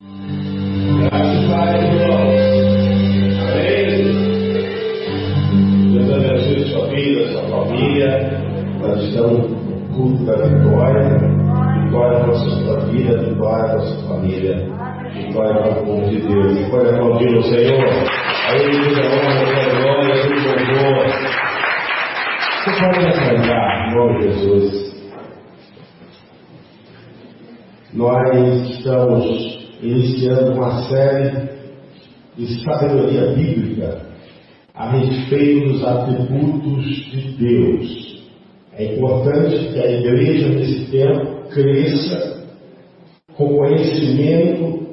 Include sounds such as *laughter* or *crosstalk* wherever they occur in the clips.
Graças a Deus. Amém? Deus abençoe sua vida, sua família. Nós estamos no culto da vitória. Vitória para a sua vida, vitória para a sua família. Vitória para o povo de Deus. Vitória aplaudir o Senhor. Aí, honra, glória, tudo louvor. Você pode cantar, em nome Jesus. Nós estamos iniciando uma série de sabedoria bíblica a respeito dos atributos de Deus. É importante que a igreja nesse tempo cresça com conhecimento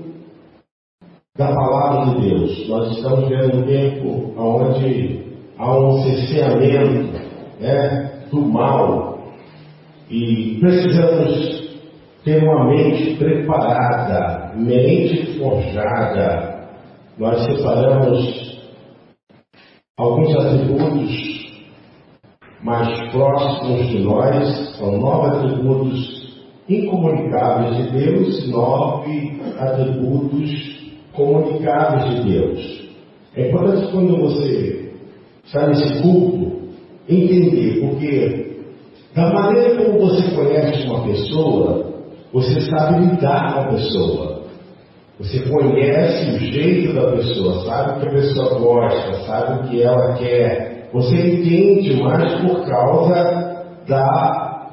da palavra de Deus. Nós estamos vendo um tempo onde há um cerceamento né, do mal e precisamos ter uma mente preparada, mente forjada. Nós separamos alguns atributos mais próximos de nós, são nove atributos incomunicáveis de Deus e nove atributos comunicáveis de Deus. É importante quando você está nesse culto entender, porque da maneira como você conhece uma pessoa, você sabe lidar com a pessoa. Você conhece o jeito da pessoa, sabe o que a pessoa gosta, sabe o que ela quer. Você entende mais por causa da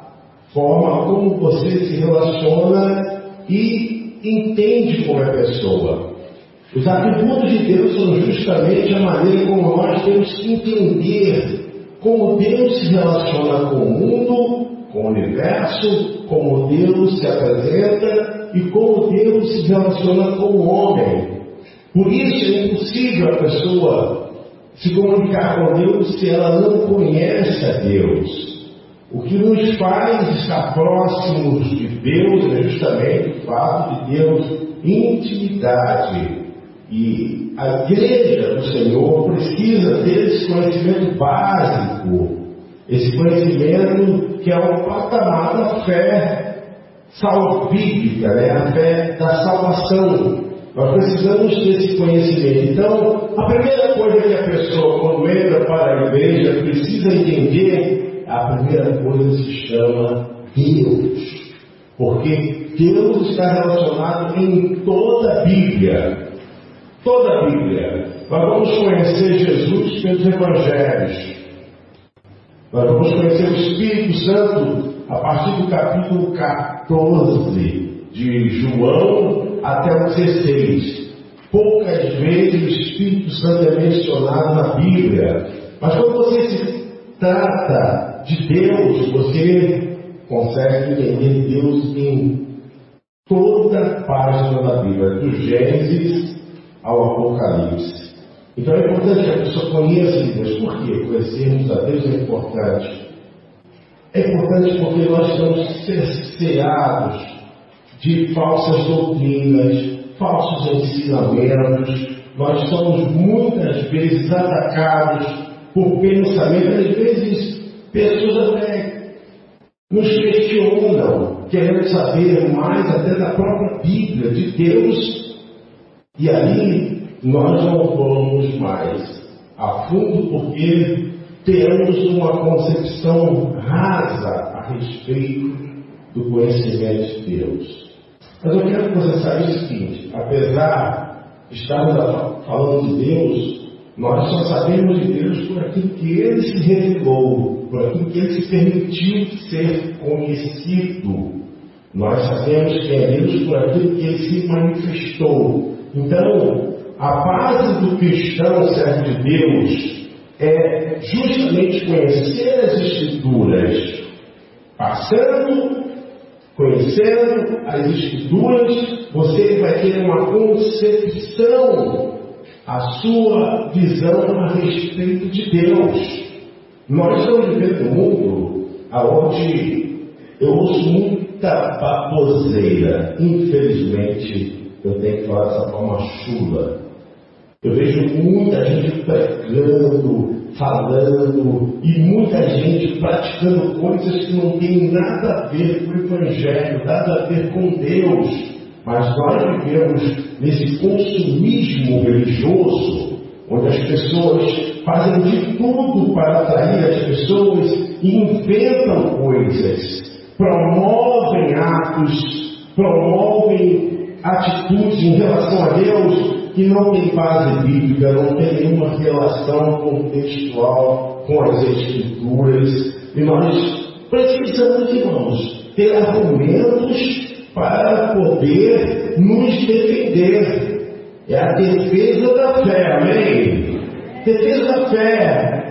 forma como você se relaciona e entende como é a pessoa. Os atributos de Deus são justamente a maneira como nós temos que entender como Deus se relaciona com o mundo, com o universo, como Deus se apresenta e como Deus se relaciona com o homem. Por isso é impossível a pessoa se comunicar com Deus se ela não conhece a Deus. O que nos faz estar próximos de Deus é justamente o fato de termos intimidade. E a igreja do Senhor precisa ter esse conhecimento básico, esse conhecimento que é o patamar da fé salvífica, né? a fé da salvação. Nós precisamos desse conhecimento. Então, a primeira coisa que a pessoa, quando entra para a igreja, precisa entender, a primeira coisa se chama Deus. Porque Deus está relacionado em toda a Bíblia. Toda a Bíblia. Nós vamos conhecer Jesus pelos Evangelhos. Nós vamos conhecer o Espírito Santo a partir do capítulo 14 de João até o 16. Poucas vezes o Espírito Santo é mencionado na Bíblia. Mas quando você se trata de Deus, você consegue entender Deus em toda a página da Bíblia, do Gênesis ao Apocalipse. Então é importante que a pessoa conheça Deus. Por quê? Conhecermos a Deus é importante. Importante porque nós estamos cerceados de falsas doutrinas, falsos ensinamentos. Nós somos muitas vezes atacados por pensamentos, às vezes pessoas até nos questionam, querendo saber mais até da própria Bíblia, de Deus. E aí nós não vamos mais a fundo porque temos uma concepção rasa a respeito do conhecimento de Deus. Mas eu quero que você saiba o seguinte: apesar de estarmos falando de Deus, nós só sabemos de Deus por aquilo que Ele se revelou, por aquilo que Ele se permitiu ser conhecido. Nós sabemos que é Deus por aquilo que Ele se manifestou. Então, a base do cristão servo de Deus é justamente conhecer as Escrituras, passando, conhecendo as Escrituras, você vai ter uma concepção, a sua visão a respeito de Deus. Nós estamos vivendo um mundo onde eu ouço muita baboseira, infelizmente, eu tenho que falar dessa forma chula. Eu vejo muita gente pregando, falando e muita gente praticando coisas que não têm nada a ver com o Evangelho, nada a ver com Deus. Mas nós vivemos nesse consumismo religioso, onde as pessoas fazem de tudo para atrair as pessoas e inventam coisas, promovem atos, promovem atitudes em relação a Deus que não tem base bíblica, não tem nenhuma relação contextual com as Escrituras. E nós precisamos, irmãos, ter argumentos para poder nos defender. É a defesa da fé, amém? Defesa da fé.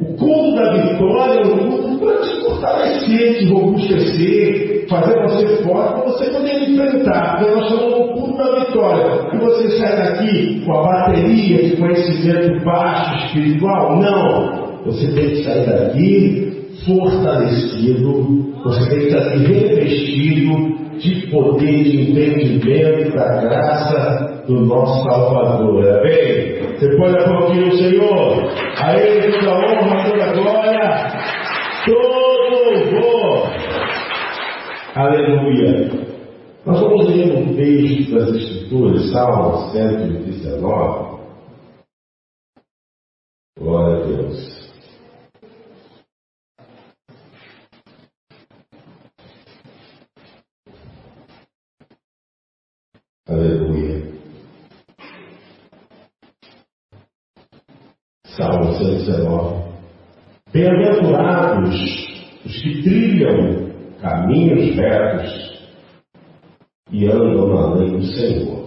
O culto da vitória é um culto para te fortalecer, te robustecer, fazer você forte, para você poder enfrentar. Porque nós chamamos o culto da vitória. E você sai daqui com a bateria de conhecimento baixo espiritual? Não. Você tem que sair daqui fortalecido, você tem que sair revestido de poder, de entendimento da graça do nosso Salvador. Amém? Você pode aplaudir o Senhor. A Ele toda a honra, toda a glória, todo louvor. Aleluia. Nós vamos ler um texto das Escrituras, Salmo 119. Glória a Deus. Aleluia. Salmo 119. Bem-aventurados os que trilham caminhos retos e andam na lei do Senhor.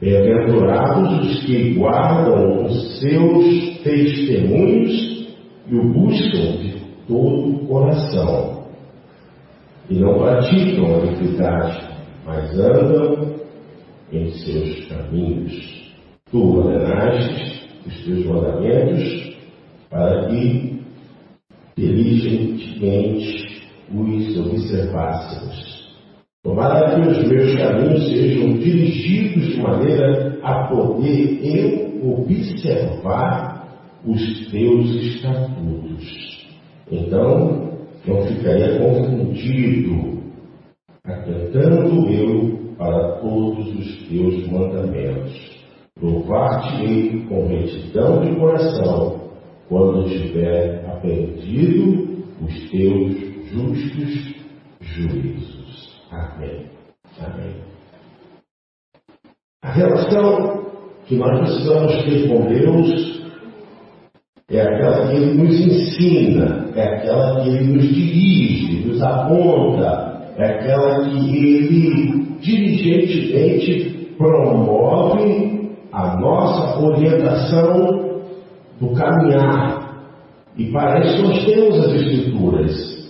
Bem-aventurados os que guardam os seus testemunhos e o buscam de todo o coração e não praticam a iniquidade, mas andam em seus caminhos. Tu ordenaste os teus mandamentos para que diligentemente os observássemos. Tomara que os meus caminhos sejam dirigidos de maneira a poder eu observar os teus estatutos. Então, não ficaria confundido, atentando eu para todos os teus mandamentos. Louvar-te-ei com retidão de coração, quando tiver aprendido os teus justos juízos. Amém. Amém. A relação que nós precisamos ter com Deus é aquela que Ele nos ensina, é aquela que Ele nos dirige, nos aponta, é aquela que Ele diligentemente promove a nossa orientação do caminhar. E para isso nós temos as Escrituras.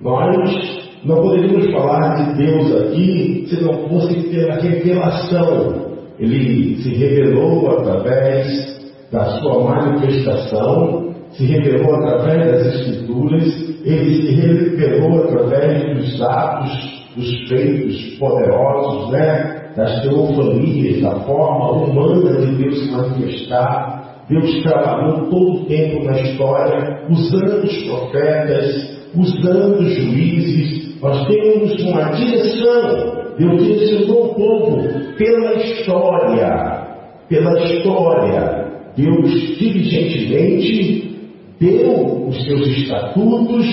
Nós não poderíamos falar de Deus aqui se não fosse ter a revelação. Ele se revelou através da sua manifestação, se revelou através das Escrituras, ele se revelou através dos atos dos feitos poderosos, né? das teofanias, da forma humana de Deus se manifestar. Deus trabalhou todo o tempo na história, usando os profetas, usando juízes. Nós temos uma direção. Deus direcionou o povo pela história. Pela história. Deus diligentemente deu os seus estatutos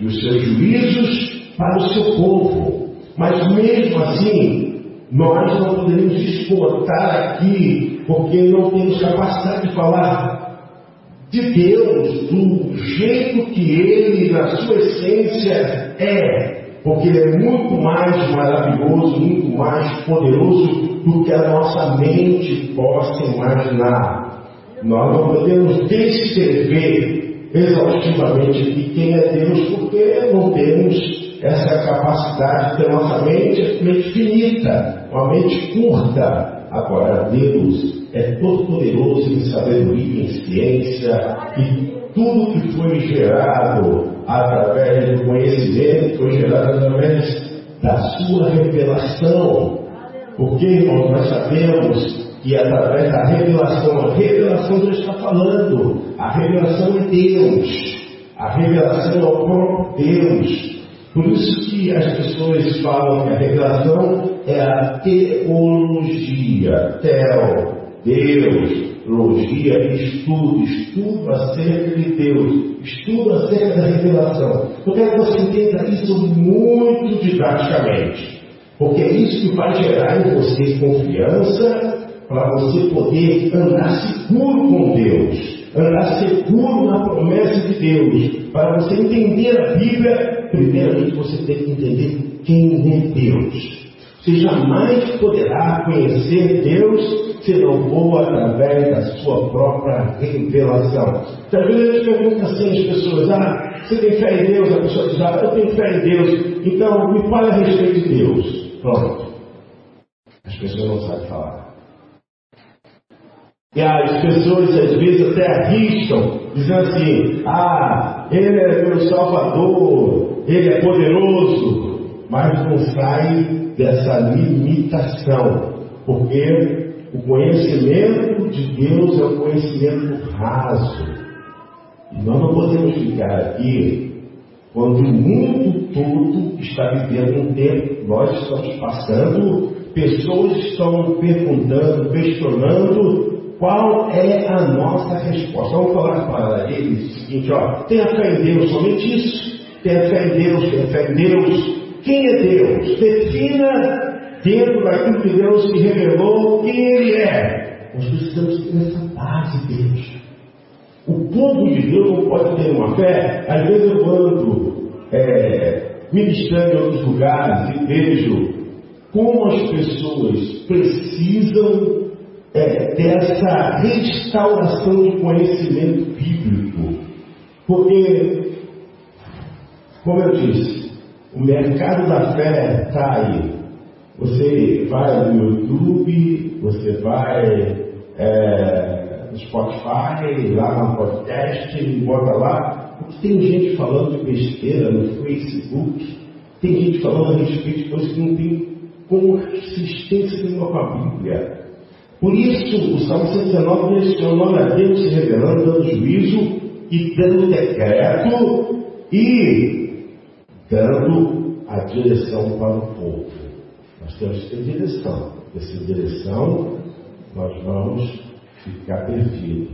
e os seus juízos para o seu povo. Mas mesmo assim, nós não podemos exportar aqui, porque não temos capacidade de falar de Deus do jeito que Ele, na sua essência, é. Porque Ele é muito mais maravilhoso, muito mais poderoso do que a nossa mente possa imaginar. Nós não podemos descrever exaustivamente de quem é Deus, porque não temos essa capacidade de ter nossa mente, mente finita, uma mente curta. Agora, Deus é todo poderoso em sabedoria, em ciência, e tudo que foi gerado através do conhecimento foi gerado através da sua revelação. Porque, irmãos, nós sabemos que através da revelação, a revelação Deus está falando, a revelação é Deus, a revelação é o próprio Deus. Por isso que as pessoas falam que a revelação é a teologia, teo, Deus, logia, estudo, estudo acerca de Deus, estudo acerca da revelação. Eu quero que você entenda isso muito didaticamente, porque é isso que vai gerar em você confiança para você poder andar seguro com Deus, andar seguro na promessa de Deus. Para você entender a Bíblia, primeiramente você tem que entender quem é Deus. Você jamais poderá conhecer Deus se não for através da sua própria revelação. Vezes a gente pergunta assim às pessoas, ah, você tem fé em Deus? A pessoa diz, ah, eu tenho fé em Deus. Então me fale a respeito de Deus. Pronto. As pessoas não sabem falar. E as pessoas às vezes até arriscam, dizendo assim, ah, ele é meu salvador, ele é poderoso, mas não sai dessa limitação, porque o conhecimento de Deus é um conhecimento raso. E nós não podemos ficar aqui quando o mundo todo está vivendo um tempo, nós estamos passando, pessoas estão perguntando, questionando qual é a nossa resposta. Vamos falar para eles o seguinte, ó, tenha fé em Deus, somente isso. Tenha fé em Deus, tenha fé em Deus. Quem é Deus? Defina dentro daquilo que Deus se revelou quem Ele é. Nós precisamos ter essa base, Deus. O povo de Deus não pode ter uma fé. Às vezes eu ando é, ministrando em outros lugares e vejo como as pessoas precisam é, dessa restauração de conhecimento bíblico. Porque, como eu disse, o mercado da fé está aí. Você vai no YouTube, você vai é, no Spotify, lá no podcast, bota lá. Tem gente falando de besteira no Facebook, tem gente falando a respeito de coisas que não tem consistência nenhuma com a Bíblia. Por isso, o Salmo 119 menciona a Deus se revelando, dando juízo e dando decreto e dando a direção para o povo. Nós temos que ter direção. Sem direção, nós vamos ficar perdidos.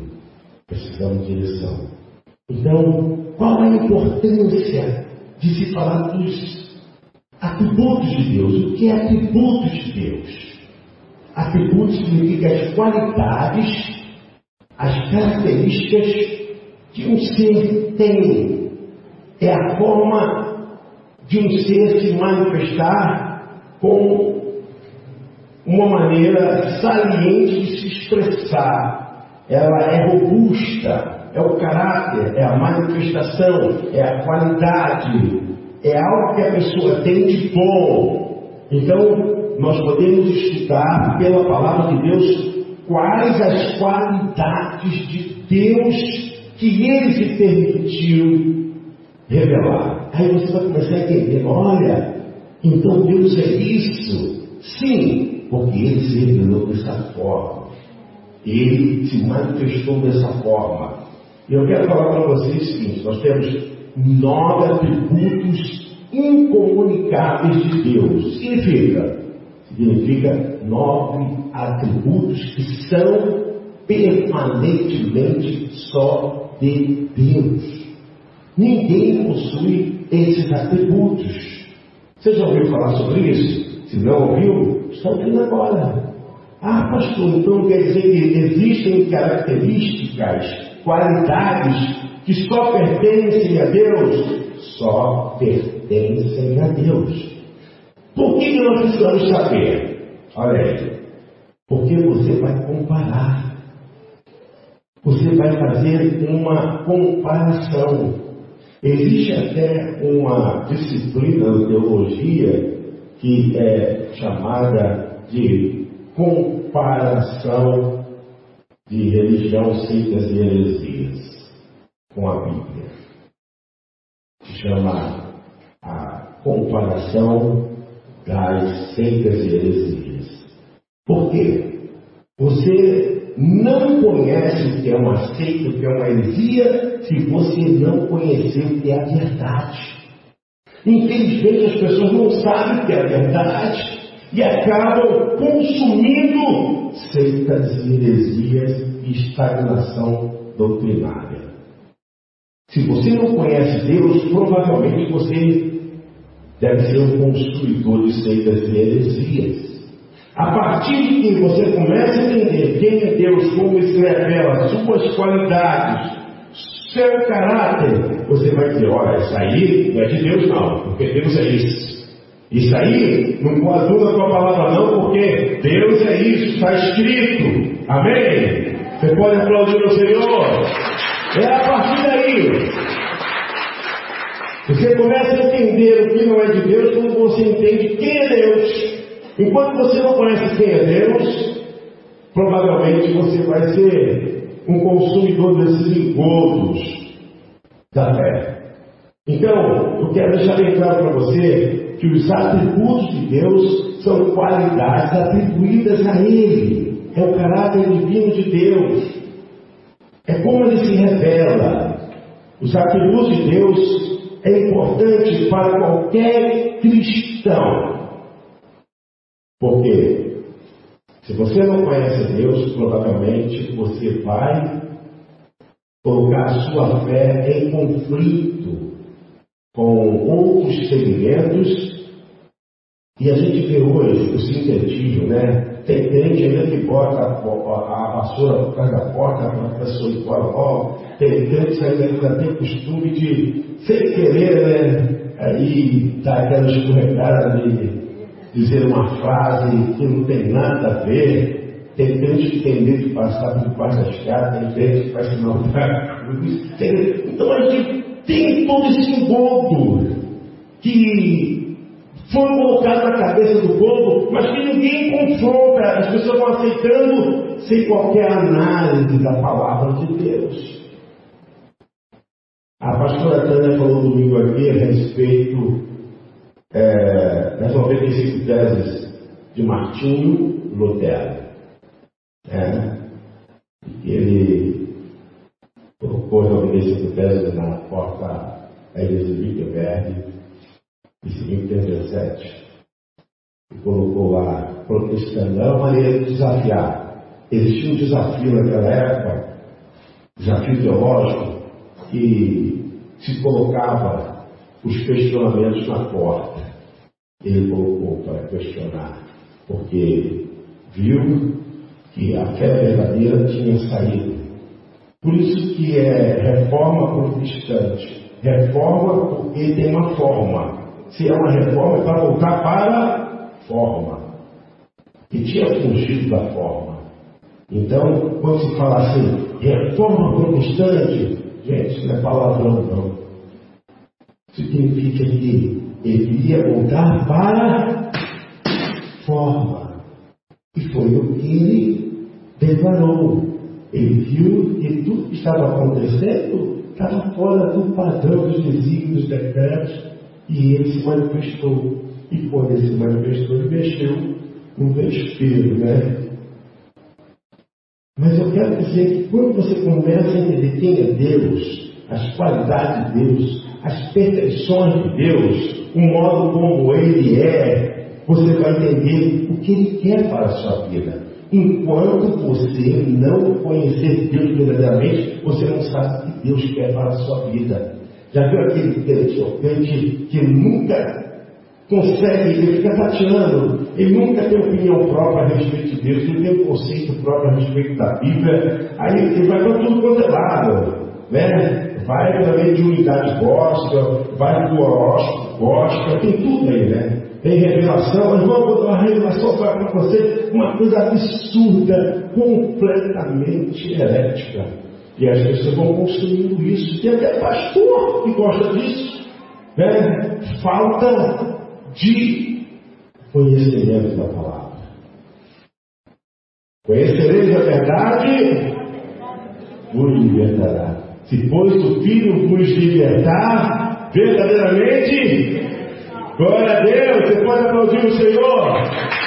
Precisamos de direção. Então, qual a importância de se falar dos atributos de Deus? O que é atributos de Deus? Atributos significa as qualidades, as características que um ser tem. É a forma de um ser se manifestar com uma maneira saliente de se expressar. Ela é robusta, é o caráter, é a manifestação, é a qualidade, é algo que a pessoa tem de bom. Então, nós podemos estudar pela palavra de Deus quais as qualidades de Deus que Ele se permitiu revelar. Aí você vai começar a entender, olha, então Deus é isso. Sim, porque Ele se revelou dessa forma. Ele se manifestou dessa forma. E eu quero falar para vocês o seguinte, nós temos nove atributos incomunicáveis de Deus. Significa, significa nove atributos que são permanentemente só de Deus. Ninguém possui esses atributos. Você já ouviu falar sobre isso? Se não ouviu, está ouvindo agora. Ah, pastor, então quer dizer que existem características, qualidades que só pertencem a Deus? Só pertencem a Deus. Por que nós precisamos saber? Olha aí. Porque você vai comparar. Você vai fazer uma comparação. Existe até uma disciplina de teologia que é chamada de comparação de religião, seitas e heresias com a Bíblia. Se chama a comparação das seitas e heresias. Por quê? Você não conhece o que é uma seita, o que é uma heresia, se você não conhecer o que é a verdade. Infelizmente as pessoas não sabem o que é a verdade e acabam consumindo seitas e heresias e estagnação doutrinária. Se você não conhece Deus, provavelmente você deve ser um construtor de seitas e heresias. A partir de que você começa a entender quem é Deus, como se revela, suas qualidades, seu caráter, você vai dizer, olha, isso aí não é de Deus não, porque Deus é isso. Isso aí não coaduna com a palavra não, porque Deus é isso, está escrito. Amém? Você pode aplaudir o Senhor. É a partir daí. Você começa a entender o que não é de Deus quando você entende quem é Deus. Enquanto você não conhece quem é Deus, provavelmente você vai ser um consumidor desses engodos da fé. Então, eu quero deixar bem claro para você que os atributos de Deus são qualidades atribuídas a Ele. É o caráter divino de Deus. É como ele se revela. Os atributos de Deus é importante para qualquer cristão. Porque se você não conhece Deus, provavelmente você vai colocar a sua fé em conflito com outros segmentos. E a gente vê hoje o sintetismo, né? Tem crente ainda que bota a, vassoura por trás da porta para a pessoa ir fora logo. Tem crente ainda tem costume de, sem querer, né? Aí dá aquela escorregada de dizer uma frase que não tem nada a ver. Tem crente que tem medo de passar por debaixo da escada, tem crente que faz sinal da cruz. Então a gente tem todo esse engodo que foi colocado na cabeça do povo, mas que ninguém confronta, as pessoas vão aceitando sem qualquer análise da palavra de Deus. A pastora Tânia falou domingo aqui a respeito é, das 95 teses de Martinho Lutero. É, ele colocou as 95 teses na porta da igreja de Wittenberg em 1937. E colocou lá, protestando. Era uma maneira de desafiar. Existia um desafio naquela época, desafio teológico, que se colocava os questionamentos na porta ele colocou para questionar, porque viu que a fé verdadeira tinha saído. Por isso que é reforma protestante. Reforma porque tem uma forma. Se é uma reforma, é para voltar para forma. Que tinha fugido da forma. Então, quando se fala assim, reforma protestante, gente, isso não é palavrão não. Significa que ele ia voltar para forma. E foi o que ele declarou. Ele viu que tudo que estava acontecendo estava fora do padrão dos desígnios decretos e ele se manifestou. E quando ele se manifestou, ele mexeu no vespeiro, né? Mas eu quero dizer que quando você começa a entender quem é Deus, as qualidades de Deus, as perfeições de Deus, o modo como ele é, você vai entender o que ele quer para a sua vida. Enquanto você não conhecer Deus verdadeiramente, você não sabe o que Deus quer para a sua vida. Já viu aquele crente que nunca consegue, ele fica tateando, ele nunca tem opinião própria a respeito de Deus, ele tem um conceito próprio a respeito da Bíblia, aí ele vai para tudo quanto é lado, né? Vai também de unidade gospel, vai do horóscopo gospel, tem tudo aí, né? Tem revelação, mas vamos botar uma revelação para você, uma coisa absurda, completamente herética. E as pessoas vão construindo isso. Tem até pastor que gosta disso. Né? Falta de conhecimento da palavra. Conhecereis a verdade, vos libertará. Se, pois, o Filho vos libertar, verdadeiramente, glória a Deus, você pode aplaudir o Senhor.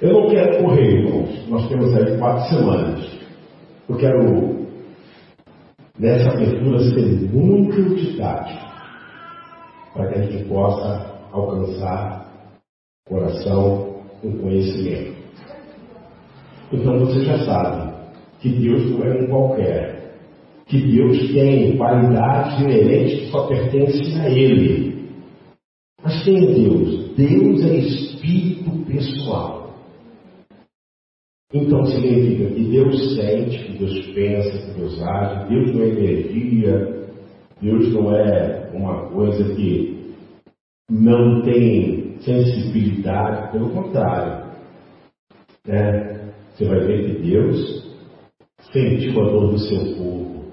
Eu não quero correr, irmãos. Nós temos aí quatro semanas. Eu quero nessa abertura ser muito didático, para que a gente possa alcançar coração com conhecimento. Então você já sabe que Deus não é um qualquer, que Deus tem qualidades inerentes que só pertencem a Ele. Mas quem é Deus? Deus é espírito pessoal. Então significa que Deus sente, que Deus pensa, que Deus age, Deus não é energia, Deus não é uma coisa que não tem sensibilidade, pelo contrário. Né? Você vai ver que Deus sentiu a dor do seu povo.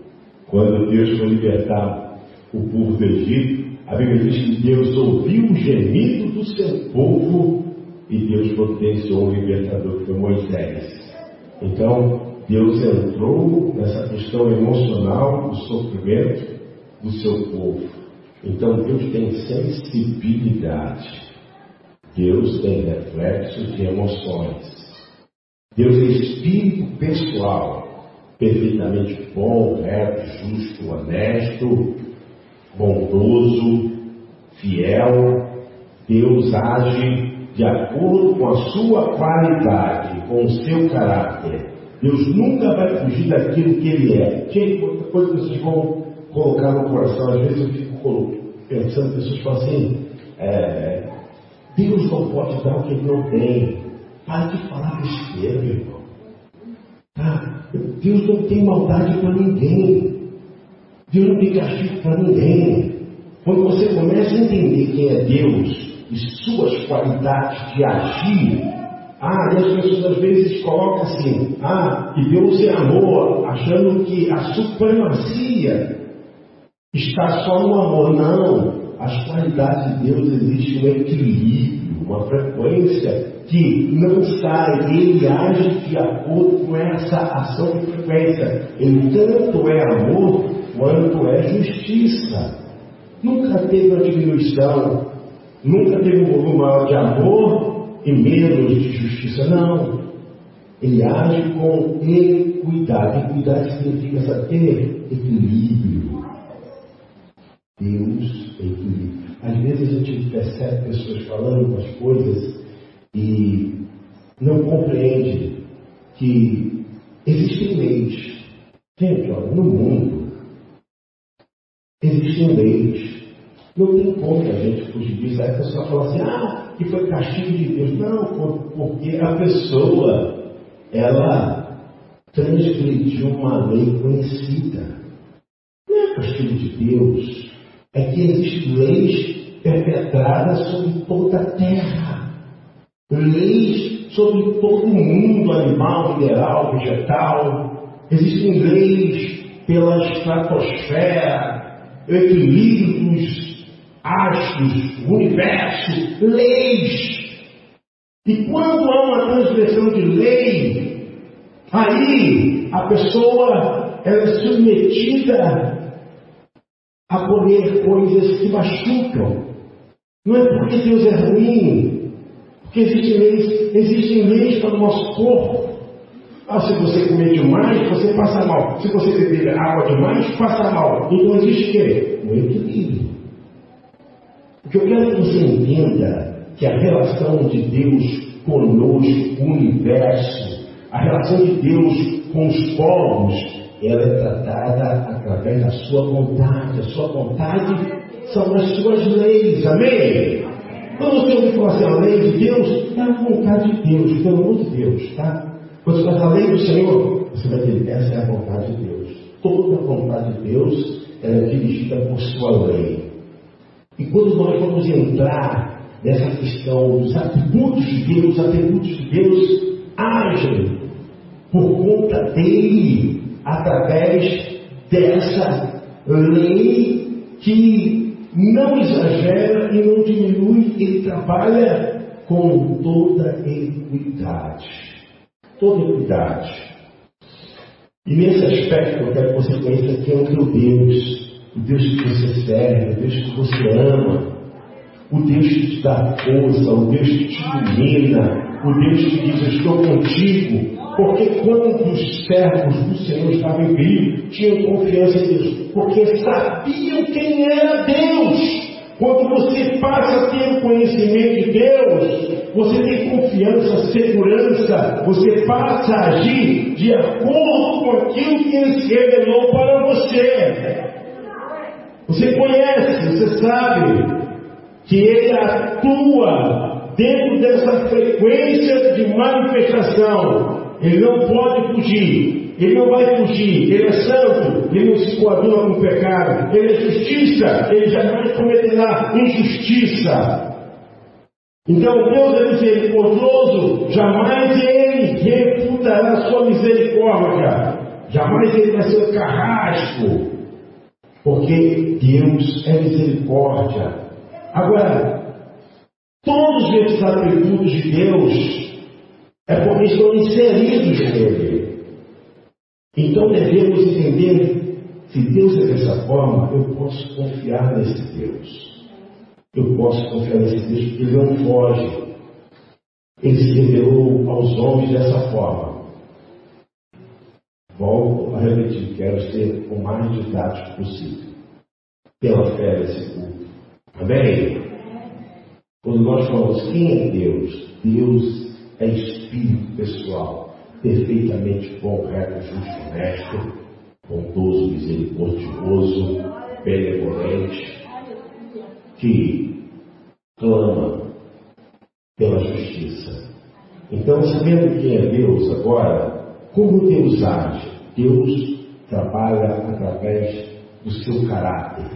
Quando Deus foi libertar o povo do Egito, a Bíblia diz que Deus ouviu o gemido do seu povo e Deus providenciou o libertador, que foi Moisés. Então, Deus entrou nessa questão emocional do sofrimento do seu povo. Então, Deus tem sensibilidade. Deus tem reflexos de emoções. Deus é espírito pessoal, perfeitamente bom, reto, justo, honesto, bondoso, fiel. Deus age de acordo com a sua qualidade, com o seu caráter. Deus nunca vai fugir daquilo que Ele é. Gente, quanta coisa vocês vão colocar no coração. Às vezes eu fico pensando, pessoas falam assim, é, Deus não pode dar o que Ele não tem. Para de falar besteira, meu irmão. Ah, Deus não tem maldade para ninguém. Deus não tem castigo para ninguém. Quando você começa a entender quem é Deus e suas qualidades de agir, ah, e as pessoas às vezes colocam assim, ah, que Deus é amor, achando que a supremacia está só no amor. Não. As qualidades de Deus existem um equilíbrio, uma frequência que não sai, ele age de acordo com essa ação de frequência. Ele tanto é amor quanto é justiça. Nunca teve uma diminuição, nunca teve um volume maior de amor e menos de justiça, não. Ele age com equidade. Equidade significa saber equilíbrio. Deus é equilíbrio. Às vezes a gente percebe pessoas falando umas coisas e não compreende que existem leis. Gente, no mundo existem leis. Não tem como a gente fugir disso. Aí a pessoa fala assim, ah, que foi castigo de Deus. Não, porque a pessoa, ela transgrediu uma lei conhecida. Não é castigo de Deus. É que existem leis perpetradas sobre toda a terra leis sobre todo o mundo animal, mineral, vegetal. Existem leis pela estratosfera, equilíbrio dos astros, universo, leis. E quando há uma transgressão de lei, aí a pessoa é submetida a comer coisas que machucam. Não é porque Deus é ruim, porque existem leis, existem leis para o nosso corpo. Ah, se você comer demais, você passa mal. Se você beber água demais, passa mal. Então existe o quê? Um equilíbrio. O que eu quero que você entenda que a relação de Deus conosco, o universo, a relação de Deus com os povos, ela é tratada através da sua vontade. A sua vontade são as suas leis. Amém? Quando você ouvir falar a lei de Deus, é a vontade de Deus, pelo amor de Deus, tá? Quando você fala a lei do Senhor, você vai dizer, essa é a vontade de Deus. Toda a vontade de Deus é dirigida por sua lei. E quando nós vamos entrar nessa questão dos atributos de Deus, os atributos de Deus agem por conta dele, através dessa lei que não exagera e não diminui, ele trabalha com toda equidade. Toda equidade. E nesse aspecto eu quero que você conheça é o teu Deus, o Deus que você serve, o Deus que você ama, o Deus que te dá força, o Deus que te ilumina, o Deus que diz: Eu estou contigo. Porque quando os servos do Senhor estavam em perigo, tinham confiança em Deus, porque sabiam quem era Deus. Quando você passa a ter o conhecimento de Deus, você tem confiança, segurança, você passa a agir de acordo com aquilo que Ele revelou para você. Você conhece, você sabe que Ele atua dentro dessa frequência de manifestação. Ele não pode fugir. Ele não vai fugir, ele é santo, ele não se coaduna com o pecado, ele é justiça, ele jamais cometerá injustiça. Então Deus é misericordioso, jamais ele refutará sua misericórdia, jamais ele vai ser carrasco, porque Deus é misericórdia. Agora, todos esses atributos de Deus é porque estão inseridos nele. Então devemos entender: se Deus é dessa forma, eu posso confiar nesse Deus. Eu posso confiar nesse Deus porque ele não foge. Ele se revelou aos homens dessa forma. Volto a repetir, quero ser o mais didático possível. Pela fé desse culto. Amém? Quando nós falamos quem é Deus, Deus é espírito pessoal perfeitamente bom, reto, justo, honesto, bondoso, misericordioso, benevolente, que clama pela justiça. Então, sabendo quem é Deus agora, como Deus age? Deus trabalha através do seu caráter.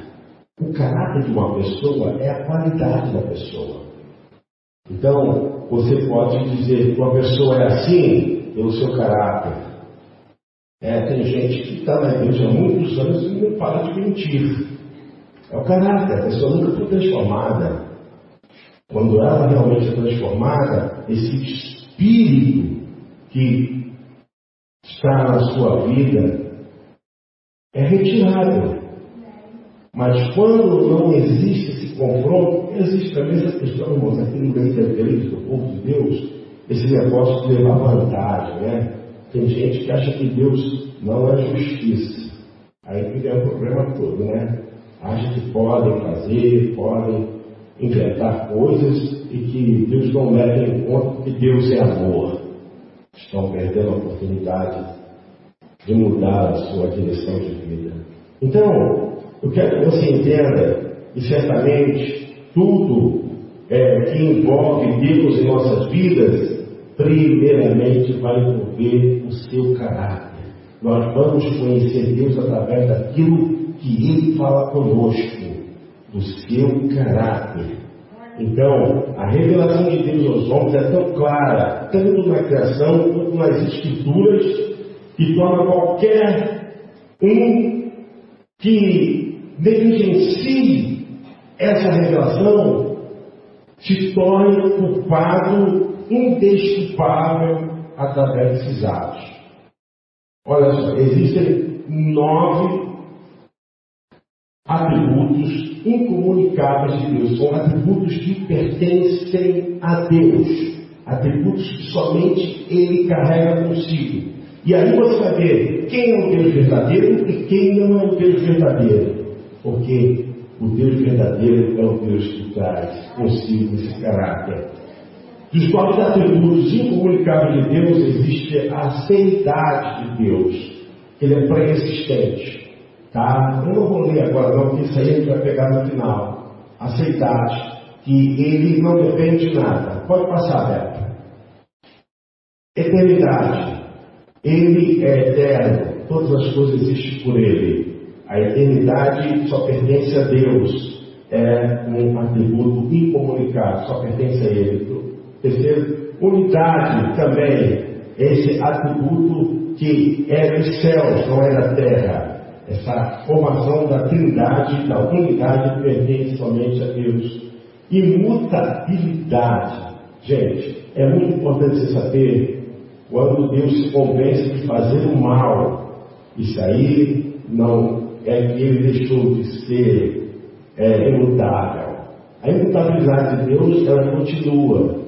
O caráter de uma pessoa é a qualidade da pessoa. Então, você pode dizer que uma pessoa é assim, pelo seu caráter. É, tem gente que está na igreja há muitos anos e não para de mentir. É o caráter, a pessoa nunca foi transformada. Quando ela realmente é transformada, esse espírito que está na sua vida é retirado. Mas quando não existe também essa questão, irmãos, aqui no meio da igreja, do povo de Deus, esse negócio de levar vantagem, né? Tem gente que acha que Deus não é justiça. Aí que é o problema todo, né? Acha que podem fazer, podem inventar coisas e que Deus não leva em conta que Deus é amor. Estão perdendo a oportunidade de mudar a sua direção de vida. Então, eu quero que você entenda, e certamente tudo é, que envolve Deus em nossas vidas primeiramente vai envolver o seu caráter. Nós vamos conhecer Deus através daquilo que Ele fala conosco, do seu caráter. Então, a revelação de Deus aos homens é tão clara, tanto na criação quanto nas escrituras, que torna qualquer um que negligencie essa revelação se torne culpado indesculpável através desses atos. Olha só, existem nove atributos incomunicáveis de Deus. São atributos que pertencem a Deus. Atributos que somente Ele carrega consigo. E aí você vai ver quem é o Deus verdadeiro e quem não é o Deus verdadeiro. Porque o Deus verdadeiro é o Deus que traz consigo esse caráter. Dos quatro atributos incomunicáveis de Deus existe a seidade de Deus. Ele é pré-existente. Tá? Eu não vou ler agora não, porque isso aí a gente vai pegar no final. A que ele não depende de nada. Pode passar, Beto. Eternidade. Ele é eterno. Todas as coisas existem por ele. A eternidade só pertence a Deus. É um atributo incomunicável, só pertence a Ele. Terceiro, unidade também, esse atributo que é dos céus, não é da terra. Essa formação da trindade, da unidade, pertence somente a Deus. Imutabilidade. Gente, é muito importante você saber quando Deus se convence de fazer o mal. Isso aí não é que ele deixou de ser é, imutável. A imutabilidade de Deus, ela continua.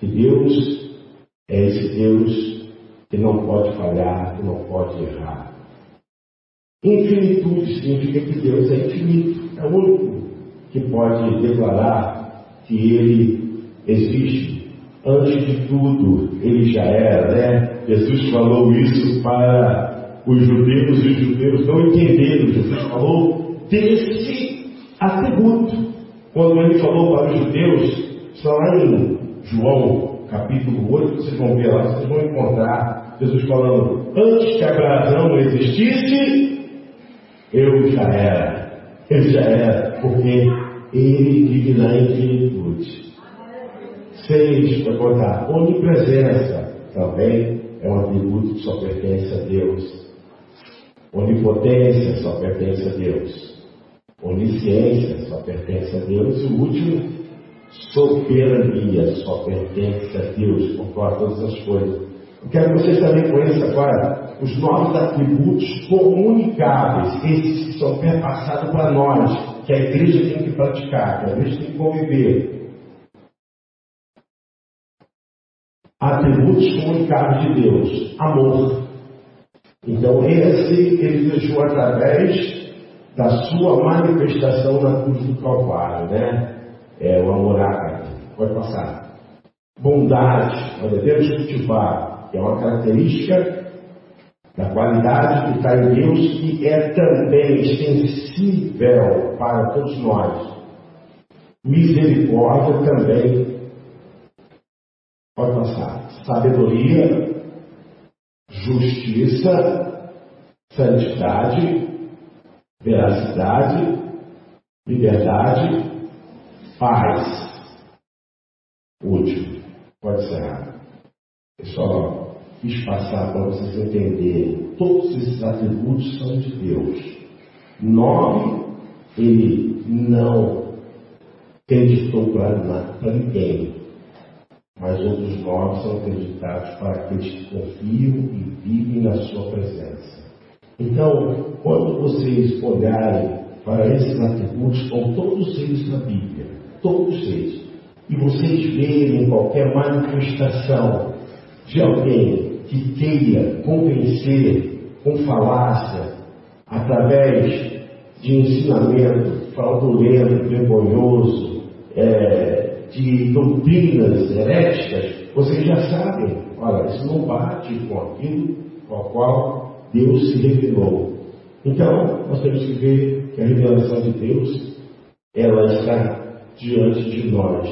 Que Deus é esse Deus que não pode falhar, que não pode errar. Infinitude significa que Deus é infinito, é o único que pode declarar que Ele existe. Antes de tudo, Ele já era, né? Jesus falou isso para os judeus e os judeus não entenderam. Jesus falou desse atributo. Quando Ele falou para os judeus, está lá em João capítulo 8, vocês vão ver lá, vocês vão encontrar Jesus falando: Antes que Abraão existisse, eu já era. Ele já era, porque ele vive na infinitude. Seis, para botar, onipresença também é um atributo que só pertence a Deus. Onipotência só pertence a Deus. Onisciência só pertence a Deus. E o último, soberania só pertence a Deus, controla todas as coisas. Eu quero que vocês também conheçam agora os nossos atributos comunicáveis, esses que são perpassados para nós, que a igreja tem que praticar, que a igreja tem que conviver. Atributos comunicáveis de Deus. Amor. Então, esse ele deixou através da sua manifestação na cruz do Calvário, né? É o amor. Pode passar. Bondade, nós devemos cultivar, é uma característica da qualidade que está em Deus, que é também extensível para todos nós. Misericórdia também pode passar. Sabedoria, justiça, santidade, veracidade, liberdade, paz. Último. Pode ser. Pessoal, quis passar para vocês entenderem. Todos esses atributos são de Deus. Nove, ele não acreditou para ninguém. Mas outros nove são acreditados para aqueles que confiam e vivem na sua presença. Então, quando vocês olharem para esses atributos, estão todos eles na Bíblia, todos eles, e vocês verem qualquer manifestação de alguém que queira convencer com falácia, através de ensinamento fraudulento, vergonhoso, é, de doutrinas heréticas, vocês já sabem, olha, isso não bate com aquilo com o qual Deus se revelou. Então, nós temos que ver que a revelação de Deus, ela está diante de nós.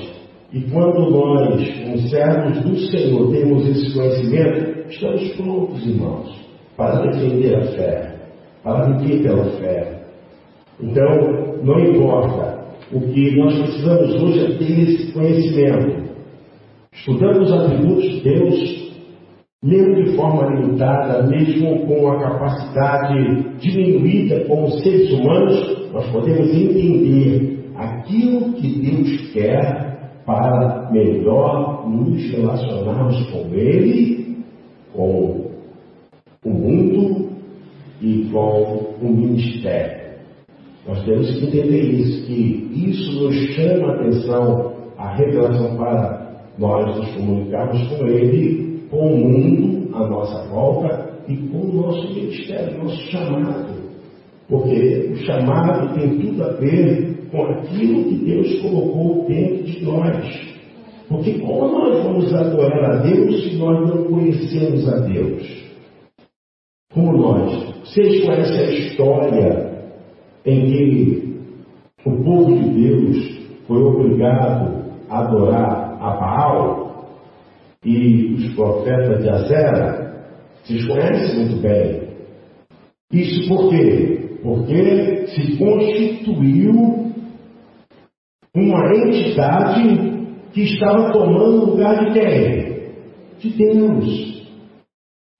E quando nós, como servos do Senhor, temos esse conhecimento, estamos prontos, irmãos, para defender a fé, para viver pela fé. Então, não importa. O que nós precisamos hoje é ter esse conhecimento. Estudando os atributos de Deus, mesmo de forma limitada, mesmo com a capacidade diminuída como seres humanos, nós podemos entender aquilo que Deus quer para melhor nos relacionarmos com Ele, com o mundo e com o ministério. Nós temos que entender isso, que isso nos chama a atenção, a revelação para nós nos comunicarmos com Ele, com o mundo à nossa volta e com o nosso ministério, nosso chamado. Porque o chamado tem tudo a ver com aquilo que Deus colocou dentro de nós. Porque como nós vamos adorar a Deus se nós não conhecemos a Deus? Como nós? Vocês conhecem a história em que o povo de Deus foi obrigado a adorar a Baal e os profetas de Azera? Vocês conhecem muito bem. Isso por quê? Porque se constituiu uma entidade que estava tomando o lugar de quem? De Deus.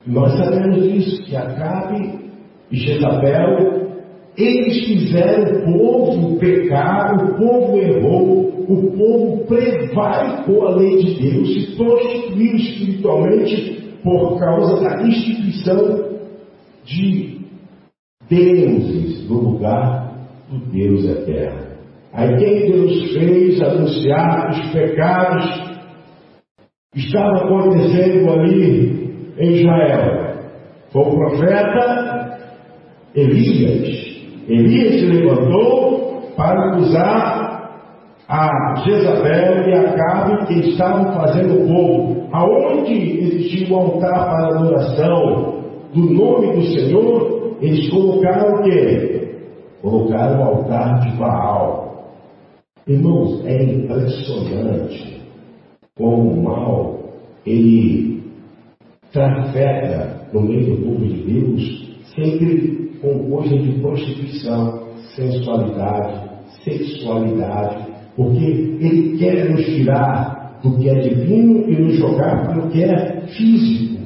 Nós sabemos disso, que Acabe e Jezabel, eles fizeram o povo pecar, o povo errou, o povo prevaricou a lei de Deus, se prostituiu espiritualmente por causa da instituição de deuses no lugar do Deus eterno. Aí quem Deus fez anunciar os pecados que estavam acontecendo ali em Israel? Foi o profeta Elias. Elias se levantou para acusar a Jezabel e a Cabe que estavam fazendo o povo. Aonde existia um altar para adoração do nome do Senhor, eles colocaram o quê? Colocaram o altar de Baal. Irmãos, é impressionante como o mal ele trafega no meio do povo de Deus, com coisa de prostituição, sensualidade, sexualidade, porque ele quer nos tirar do que é divino e nos jogar para o que é físico.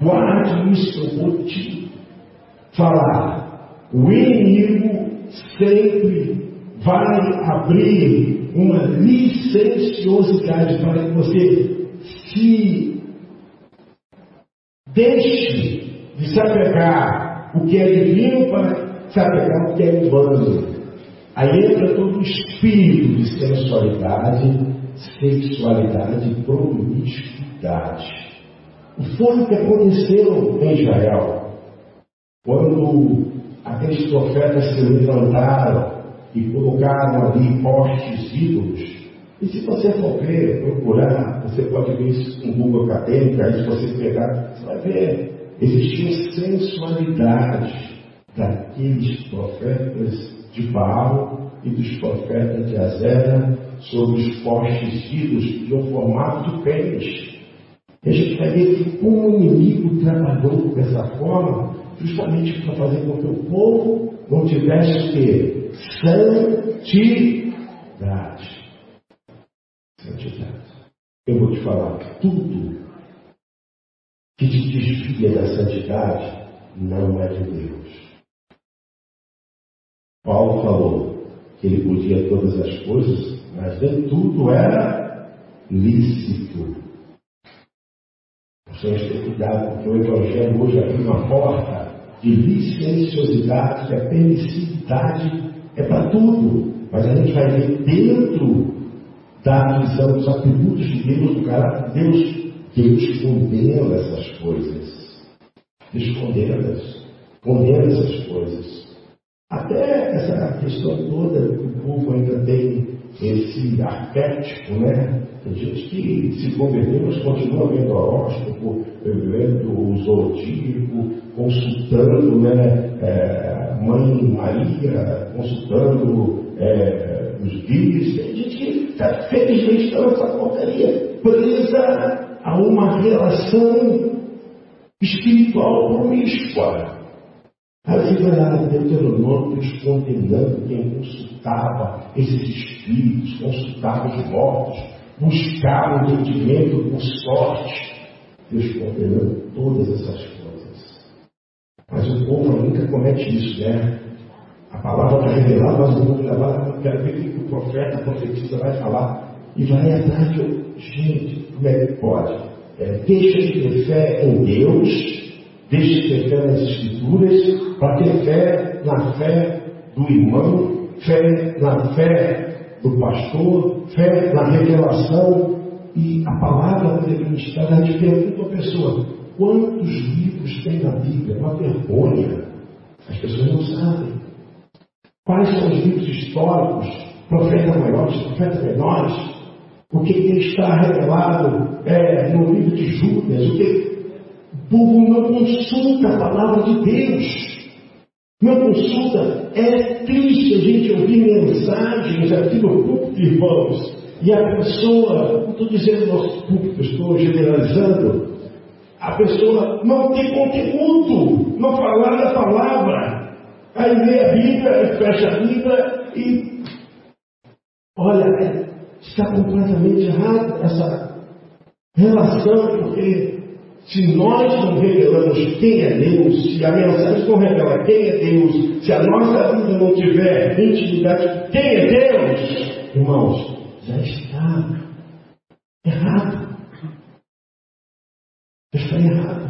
Guarde isso, eu vou te falar. O inimigo sempre vai abrir uma licenciosidade para que você se deixe de se apegar o que é divino para se apegar o que é humano. Aí entra todo o espírito de sensualidade, sexualidade e promiscuidade. O que aconteceu em Israel. Quando aqueles profetas se levantaram e colocaram ali postes ídolos. E se você for ver, procurar, você pode ver isso com Google acadêmico, aí se você pegar, você vai ver. Existia sensualidade daqueles profetas de Baal e dos profetas de Azera sobre os postes de um formato de pênis. E a gente vai ver que como o inimigo trabalhou dessa forma, justamente para fazer com que o povo não tivesse o quê? Santidade. Santidade. Eu vou te falar, tudo que te desvia da santidade não é de Deus. Paulo falou que ele podia todas as coisas, mas nem tudo era lícito. Temos que ter cuidado, porque o Evangelho hoje abre uma porta de licenciosidade, de permissividade é para tudo. Mas a gente vai ver dentro da visão dos atributos de Deus, do caráter de Deus, Deus condena essas coisas. Deus condena, condena essas coisas. Até essa questão toda o povo ainda tem esse arquétipo, né? Tem gente que se converteu, mas continua vendo horóscopo, vendo o zodíaco, consultando né, é, Mãe Maria, consultando é, os guias. Tem gente que, tá, felizmente, está nessa porcaria, presa a uma relação espiritual promíscua. Lá no Deuteronômio condenando quem consultava esses espíritos, consultava os mortos, buscava o entendimento com sorte. Deus condenando todas essas coisas. Mas o povo nunca comete isso, né? A palavra está revelada, mas o povo levar, quero ver o que o profeta, a profetisa vai falar. E vai atrás de. Gente, como é que pode? É, deixa de ter fé em Deus, deixa de ter fé nas Escrituras, para ter fé na fé do irmão, fé na fé do pastor, fé na revelação. E a palavra dele ministrada, a gente pergunta à pessoa: quantos livros tem na Bíblia? Uma vergonha. As pessoas não sabem. Quais são os livros históricos, profetas maiores, profetas menores? O que, está revelado é, no livro de Judas? O que o povo não consulta a palavra de Deus. Não consulta. É triste a gente ouvir mensagens aqui no púlpito, irmãos, e a pessoa, não estou dizendo nosso púlpito, estou generalizando, a pessoa não tem conteúdo, não falar da palavra. Aí lê a Bíblia, fecha a Bíblia e olha, está completamente errado essa relação, porque se nós não revelamos quem é Deus, se a mensagem não revela quem é Deus, se a nossa vida não tiver intimidade, quem é Deus, irmãos, já está errado. Já está errado.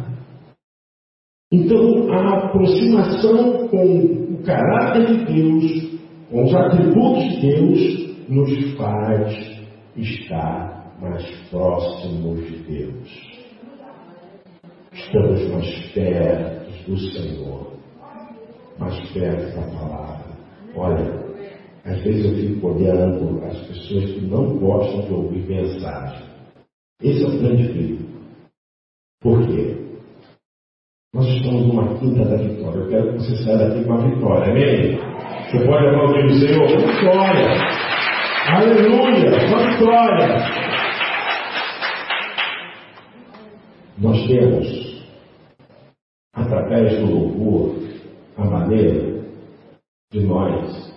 Então, a aproximação com o caráter de Deus com os atributos de Deus, nos faz estar mais próximos de Deus. Estamos mais perto do Senhor, mais perto da palavra. Olha, às vezes eu fico olhando as pessoas que não gostam de ouvir mensagem. Esse é o grande perigo. Por quê? Nós estamos numa quinta da vitória. Eu quero que você saia daqui com a vitória. Amém? Você pode aplaudir o Senhor? Vitória! Aleluia! Vitória! Nós temos, através do louvor, a maneira de nós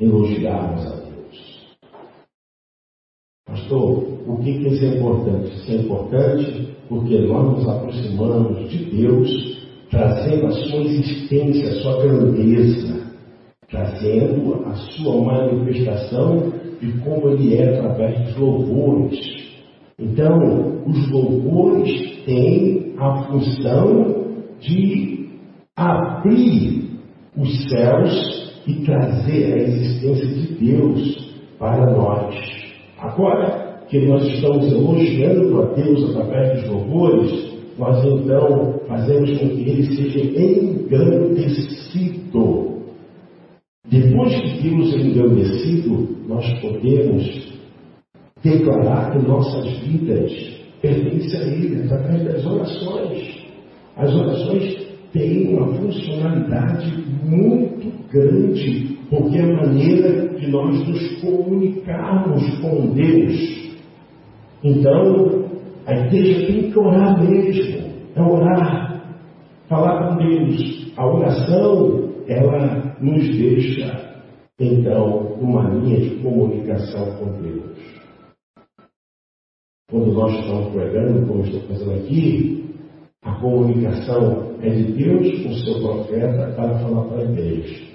elogiarmos a Deus. Pastor, o que, que isso é importante? Isso é importante porque nós nos aproximamos de Deus trazendo a sua existência, a sua grandeza, trazendo a sua manifestação de como Ele é através dos louvores. Então, os louvores têm a função de abrir os céus e trazer a existência de Deus para nós. Agora, que nós estamos elogiando a Deus através dos louvores, nós então fazemos com que ele seja engrandecido. Deus é engrandecido, nós podemos declarar que nossas vidas pertencem a Ele através das orações. As orações têm uma funcionalidade muito grande, porque é a maneira de nós nos comunicarmos com Deus. Então, a igreja tem que orar mesmo, é orar, falar com Deus. A oração, ela nos deixa, então, uma linha de comunicação com Deus. Quando nós estamos pregando, como estou fazendo aqui, a comunicação é de Deus com o seu profeta para falar para a igreja.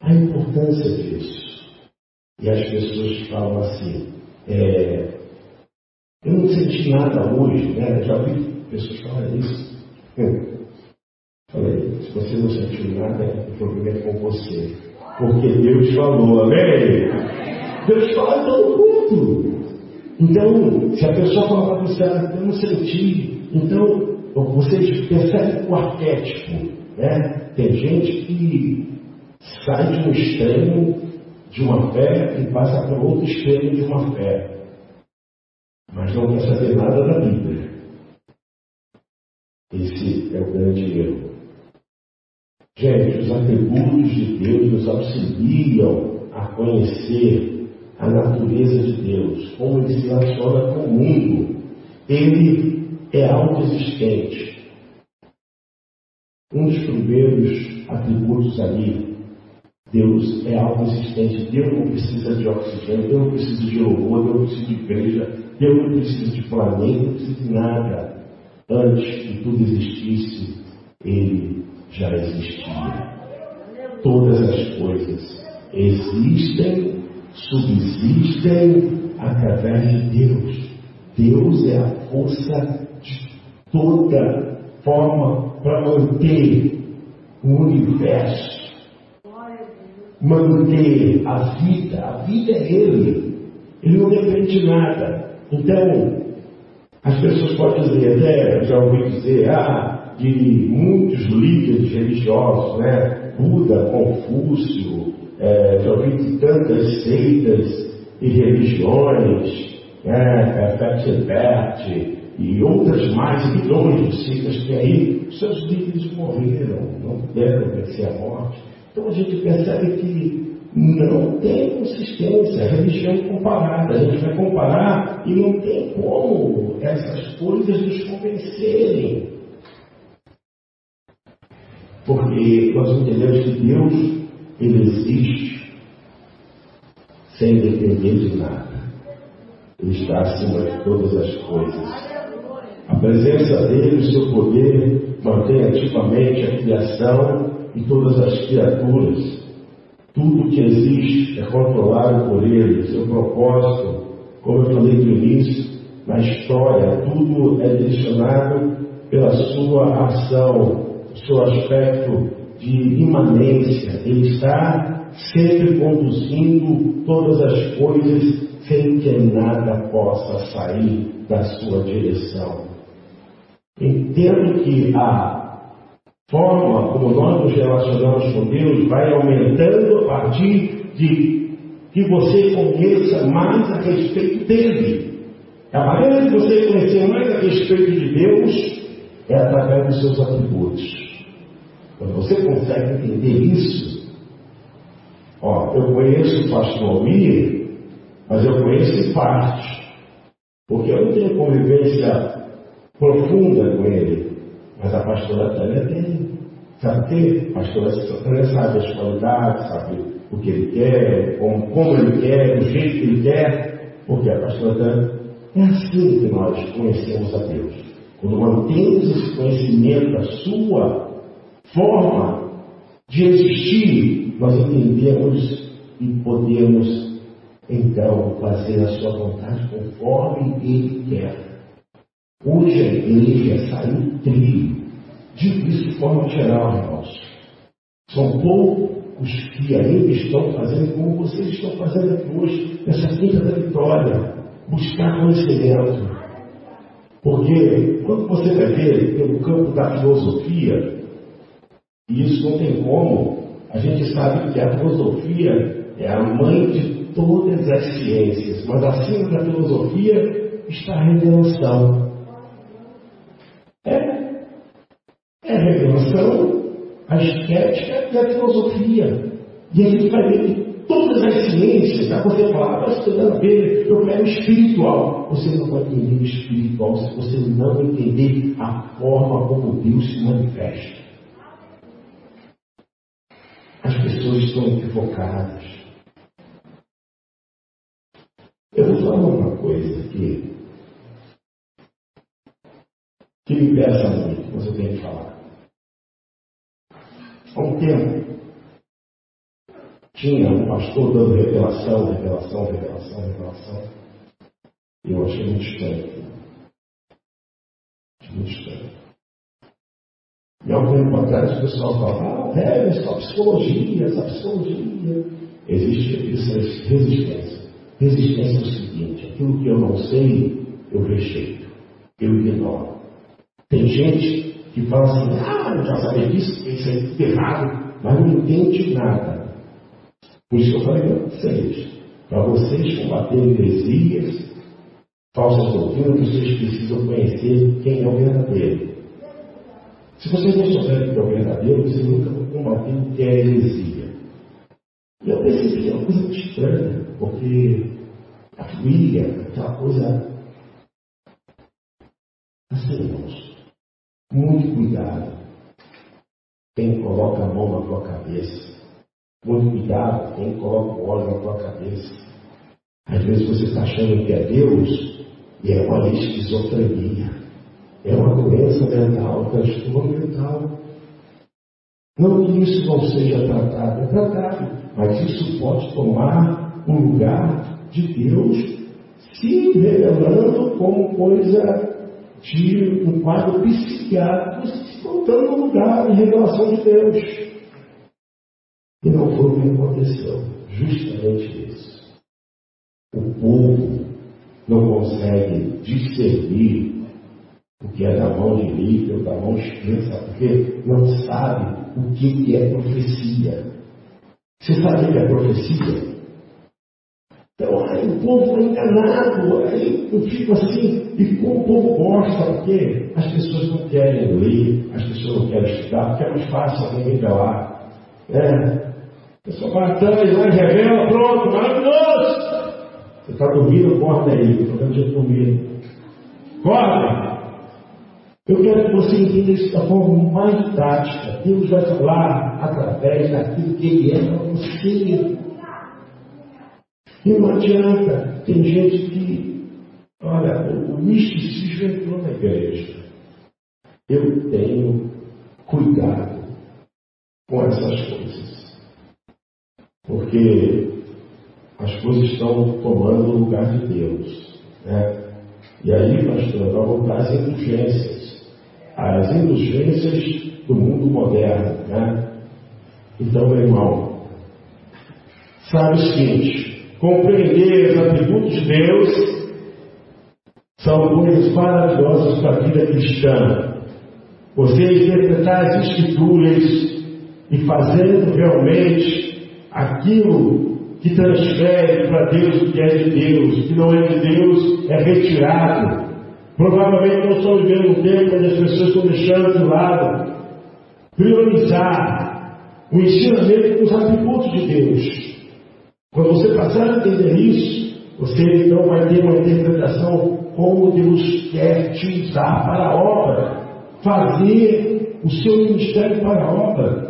A importância disso. E as pessoas falam assim, é, eu não senti nada hoje, né? Já ouvi pessoas falarem isso. *laughs* Falei, se você não sentiu nada, o problema é com você. Porque Deus falou, amém? Deus fala em todo mundo. Então, se a pessoa falar para você, ah, eu não senti, então vocês percebem o arquétipo, né? Tem gente que sai de um extremo de uma fé e passa para outro extremo de uma fé mas não quer saber nada da Bíblia. Esse é o grande erro. Gente, os atributos de Deus nos auxiliam a conhecer a natureza de Deus, como ele se relaciona com o mundo. Ele é autoexistente. Um dos primeiros atributos ali Deus é autoexistente. Deus não precisa de oxigênio, Deus não precisa de louvor, Deus não precisa de igreja, Deus não precisa de planeta, não precisa de nada. Antes que tudo existisse, Ele já existia. Todas as coisas existem, subsistem através de Deus. Deus é a força de toda forma para manter o universo manter a vida. A vida é Ele. Ele não depende de nada. Então, as pessoas podem dizer, até já ouvi dizer, ah, de muitos líderes religiosos, né? Buda, Confúcio, é, já ouvi de tantas seitas e religiões, né? Fetchebert e outras mais, milhões de seitas que aí, seus líderes morreram, não puderam vencer a morte. Então a gente percebe que não tem consistência, a religião comparada. A gente vai comparar e não tem como essas coisas nos convencerem. Porque nós entendemos que Deus, Ele existe sem depender de nada. Ele está acima de todas as coisas. A presença dele, o seu poder, mantém ativamente a criação e todas as criaturas. Tudo que existe é controlado por Ele, seu propósito, como eu falei no início, na história, tudo é direcionado pela sua ação, o seu aspecto de imanência. Ele está sempre conduzindo todas as coisas sem que nada possa sair da sua direção. Entendo que a forma como nós nos relacionamos com Deus vai aumentando a partir de que você conheça mais a respeito dele. A maneira de você conhecer mais a respeito de Deus é através dos seus atributos. Quando você consegue entender isso, ó, eu conheço o pastor Almir, mas eu conheço parte, porque eu não tenho convivência profunda com ele, mas a pastora Tânia tem. Sabe o quê? A pastora Tânia sabe as qualidades, sabe o que ele quer, como, como ele quer, do jeito que ele quer, porque a pastora Tânia é assim que nós conhecemos a Deus. Quando mantemos esse conhecimento da sua forma de existir, nós entendemos e podemos então fazer a sua vontade conforme Ele quer. Hoje a igreja saiu trilho. Digo isso de forma geral, irmãos. São poucos que ainda estão fazendo como vocês estão fazendo hoje, nessa quinta da vitória, buscar conhecimento. Porque quando você vai ver pelo campo da filosofia, e isso não tem como. A gente sabe que a filosofia é a mãe de todas as ciências, mas acima da filosofia está a revelação. É, é a revelação, a estética e a filosofia. E a gente vai ver que todas as ciências, para você falar, mas estudando a eu quero espiritual. Você não vai entender o espiritual se você não entender a forma como Deus se manifesta. As pessoas estão equivocadas. Eu vou falar uma coisa aqui que me pesa muito, mas eu que falar. Há um tempo, tinha um pastor dando revelação, revelação, revelação, revelação. Eu achei muito estranho. Achei muito estranho. E algum tempo atrás o pessoal fala, ah, é, só psicologia, essa psicologia. Existe essa resistência. Resistência é o seguinte, aquilo que eu não sei, eu rejeito, eu ignoro. Tem gente que fala assim, ah, eu já sabia disso, isso é errado, mas não entende nada. Por isso que eu falei para vocês, para vocês combaterem heresias, falsas doutrinas, vocês precisam conhecer quem é o verdadeiro. Se vocês não souberem que é o verdadeiro, vocês nunca vão combater o que é heresia. E eu percebi que é uma coisa estranha, porque a família, aquela coisa. Assim, irmãos, muito cuidado. Quem coloca a mão na tua cabeça. Muito cuidado quem coloca o óleo na tua cabeça. Às vezes você está achando que é Deus e é uma esquizofrenia. É uma doença mental, um transtorno mental. Não que isso não seja tratado, é tratado, mas isso pode tomar o lugar de Deus se revelando como coisa de um quadro psiquiátrico se botando no lugar de revelação de Deus. E não foi o que aconteceu. Justamente isso. O povo não consegue discernir o que é da mão direita ou da mão esquerda, porque não sabe o que é profecia. Você sabe o que é profecia? Então, aí o povo foi enganado, aí eu fico assim, e como o povo gosta, porque as pessoas não querem ler, as pessoas não querem estudar, porque é mais fácil alguém revelar. Né? Pessoa fala, então, lá revela, pronto, maravilhoso! Você está dormindo, acorda aí, estou dando de dormir. Acorda! Eu quero que você entenda isso da forma mais prática. Deus vai falar através daquilo que Ele é para você. E não adianta. Tem gente que, olha, o misticismo entrou na igreja. Eu tenho cuidado com essas coisas. Porque as coisas estão tomando o lugar de Deus. Né? E aí, pastor, vai voltar às indulgências as indulgências do mundo moderno. Né? Então, meu irmão, sabe o seguinte: compreender os atributos de Deus são coisas maravilhosas para a vida cristã. Você interpretar as Escrituras e fazendo realmente aquilo que transfere para Deus o que é de Deus, o que não é de Deus é retirado. Provavelmente não estamos vivendo um tempo onde as pessoas estão deixando de lado priorizar o ensinamento dos atributos de Deus. Quando você passar a entender isso, você então vai ter uma interpretação como Deus quer te usar para a obra, fazer o seu ministério para a obra.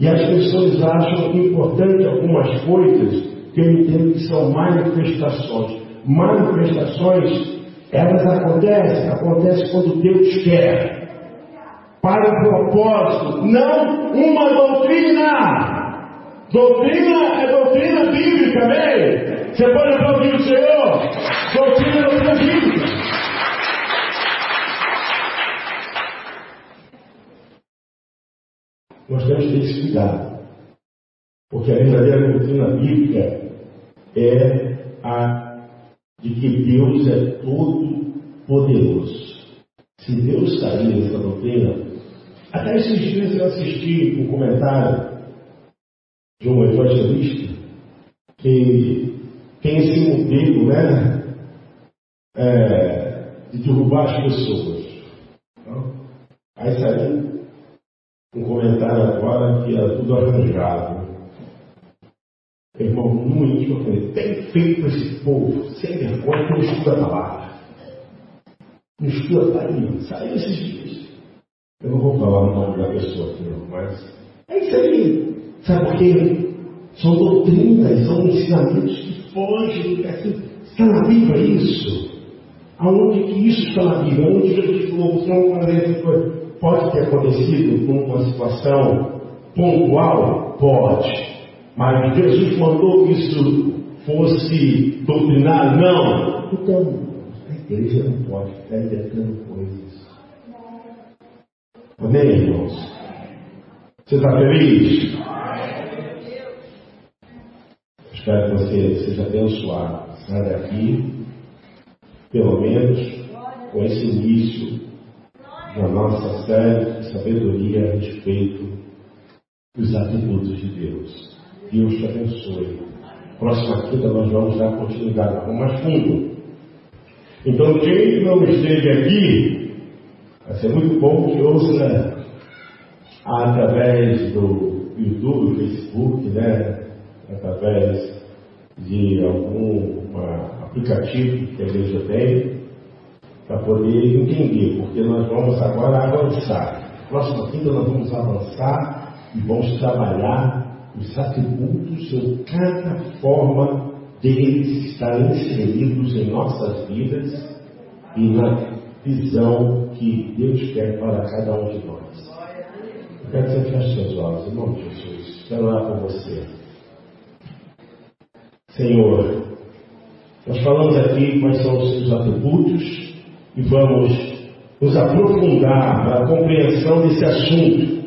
E as pessoas acham importante algumas coisas que eu entendo que são manifestações. Manifestações, elas acontecem, acontecem quando Deus quer. Para o propósito, não uma doutrina. Doutrina é doutrina bíblica, amém? Você pode aplaudir o Senhor? Doutrina é doutrina bíblica. Nós temos que ter esse cuidado. Porque a verdadeira doutrina bíblica é a de que Deus é todo poderoso. Se Deus sair dessa doutrina, até esses dias eu assisti um comentário de um evangelista que tem esse modelo, né? É, de derrubar as pessoas. Então, aí saiu um comentário agora que era tudo arranjado. Irmão, no íntimo eu falei, tem feito esse povo sem vergonha que não estuda a palavra. Não estuda a palavra. Saiu esses dias. Eu não vou falar o nome da pessoa aqui não, mas é isso aí. Sabe por quê? São doutrinas, são ensinamentos que fogem. Assim, está na Bíblia isso? Aonde que isso está na Bíblia? Onde Jesus falou, não pode ter acontecido com uma situação pontual? Pode. Mas Jesus mandou que isso fosse doutrinar? Não. Então, a igreja não pode ficar inventando coisas. Amém, irmãos? Você está feliz? Espero que você seja abençoado. Sai daqui, pelo menos, com esse início da nossa série de sabedoria a respeito dos atributos de Deus. Deus te abençoe. Próxima quinta nós vamos dar continuidade com mais fundo. Então, quem não esteve aqui, vai ser muito bom que ouça através do YouTube, Facebook, né? através de algum aplicativo que a igreja tem, para poder entender, porque nós vamos agora avançar. Próxima quinta nós vamos avançar e vamos trabalhar os atributos em cada forma deles estarem inseridos em nossas vidas e na visão que Deus quer para cada um de nós. Eu quero que você feche seus olhos, irmão Jesus. Quero orar por você. Senhor, nós falamos aqui quais são os seus atributos e vamos nos aprofundar para a compreensão desse assunto.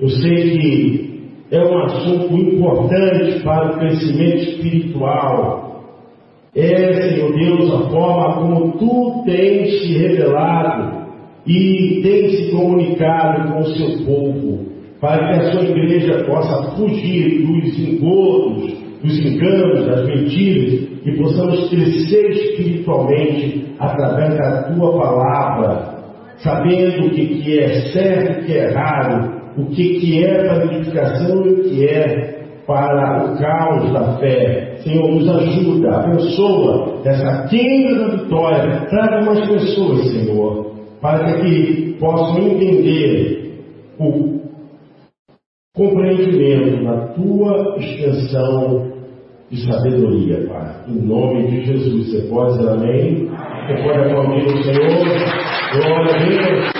Eu sei que é um assunto importante para o crescimento espiritual. É, Senhor Deus, a forma como tu tens te revelado e tens se comunicado com o seu povo, para que a sua igreja possa fugir dos engodos, dos enganos, das mentiras, e possamos crescer espiritualmente através da tua palavra, sabendo o que, que é certo o que é errado, o que, que é para a edificação e o que é para o caos da fé. Senhor, nos ajuda, abençoa essa quinta da vitória, traga mais pessoas, Senhor, para que possam entender o compreendimento da tua extensão de sabedoria, Pai. Em nome de Jesus. Você pode dizer amém? Você pode aplaudir o Senhor? Glória a Deus.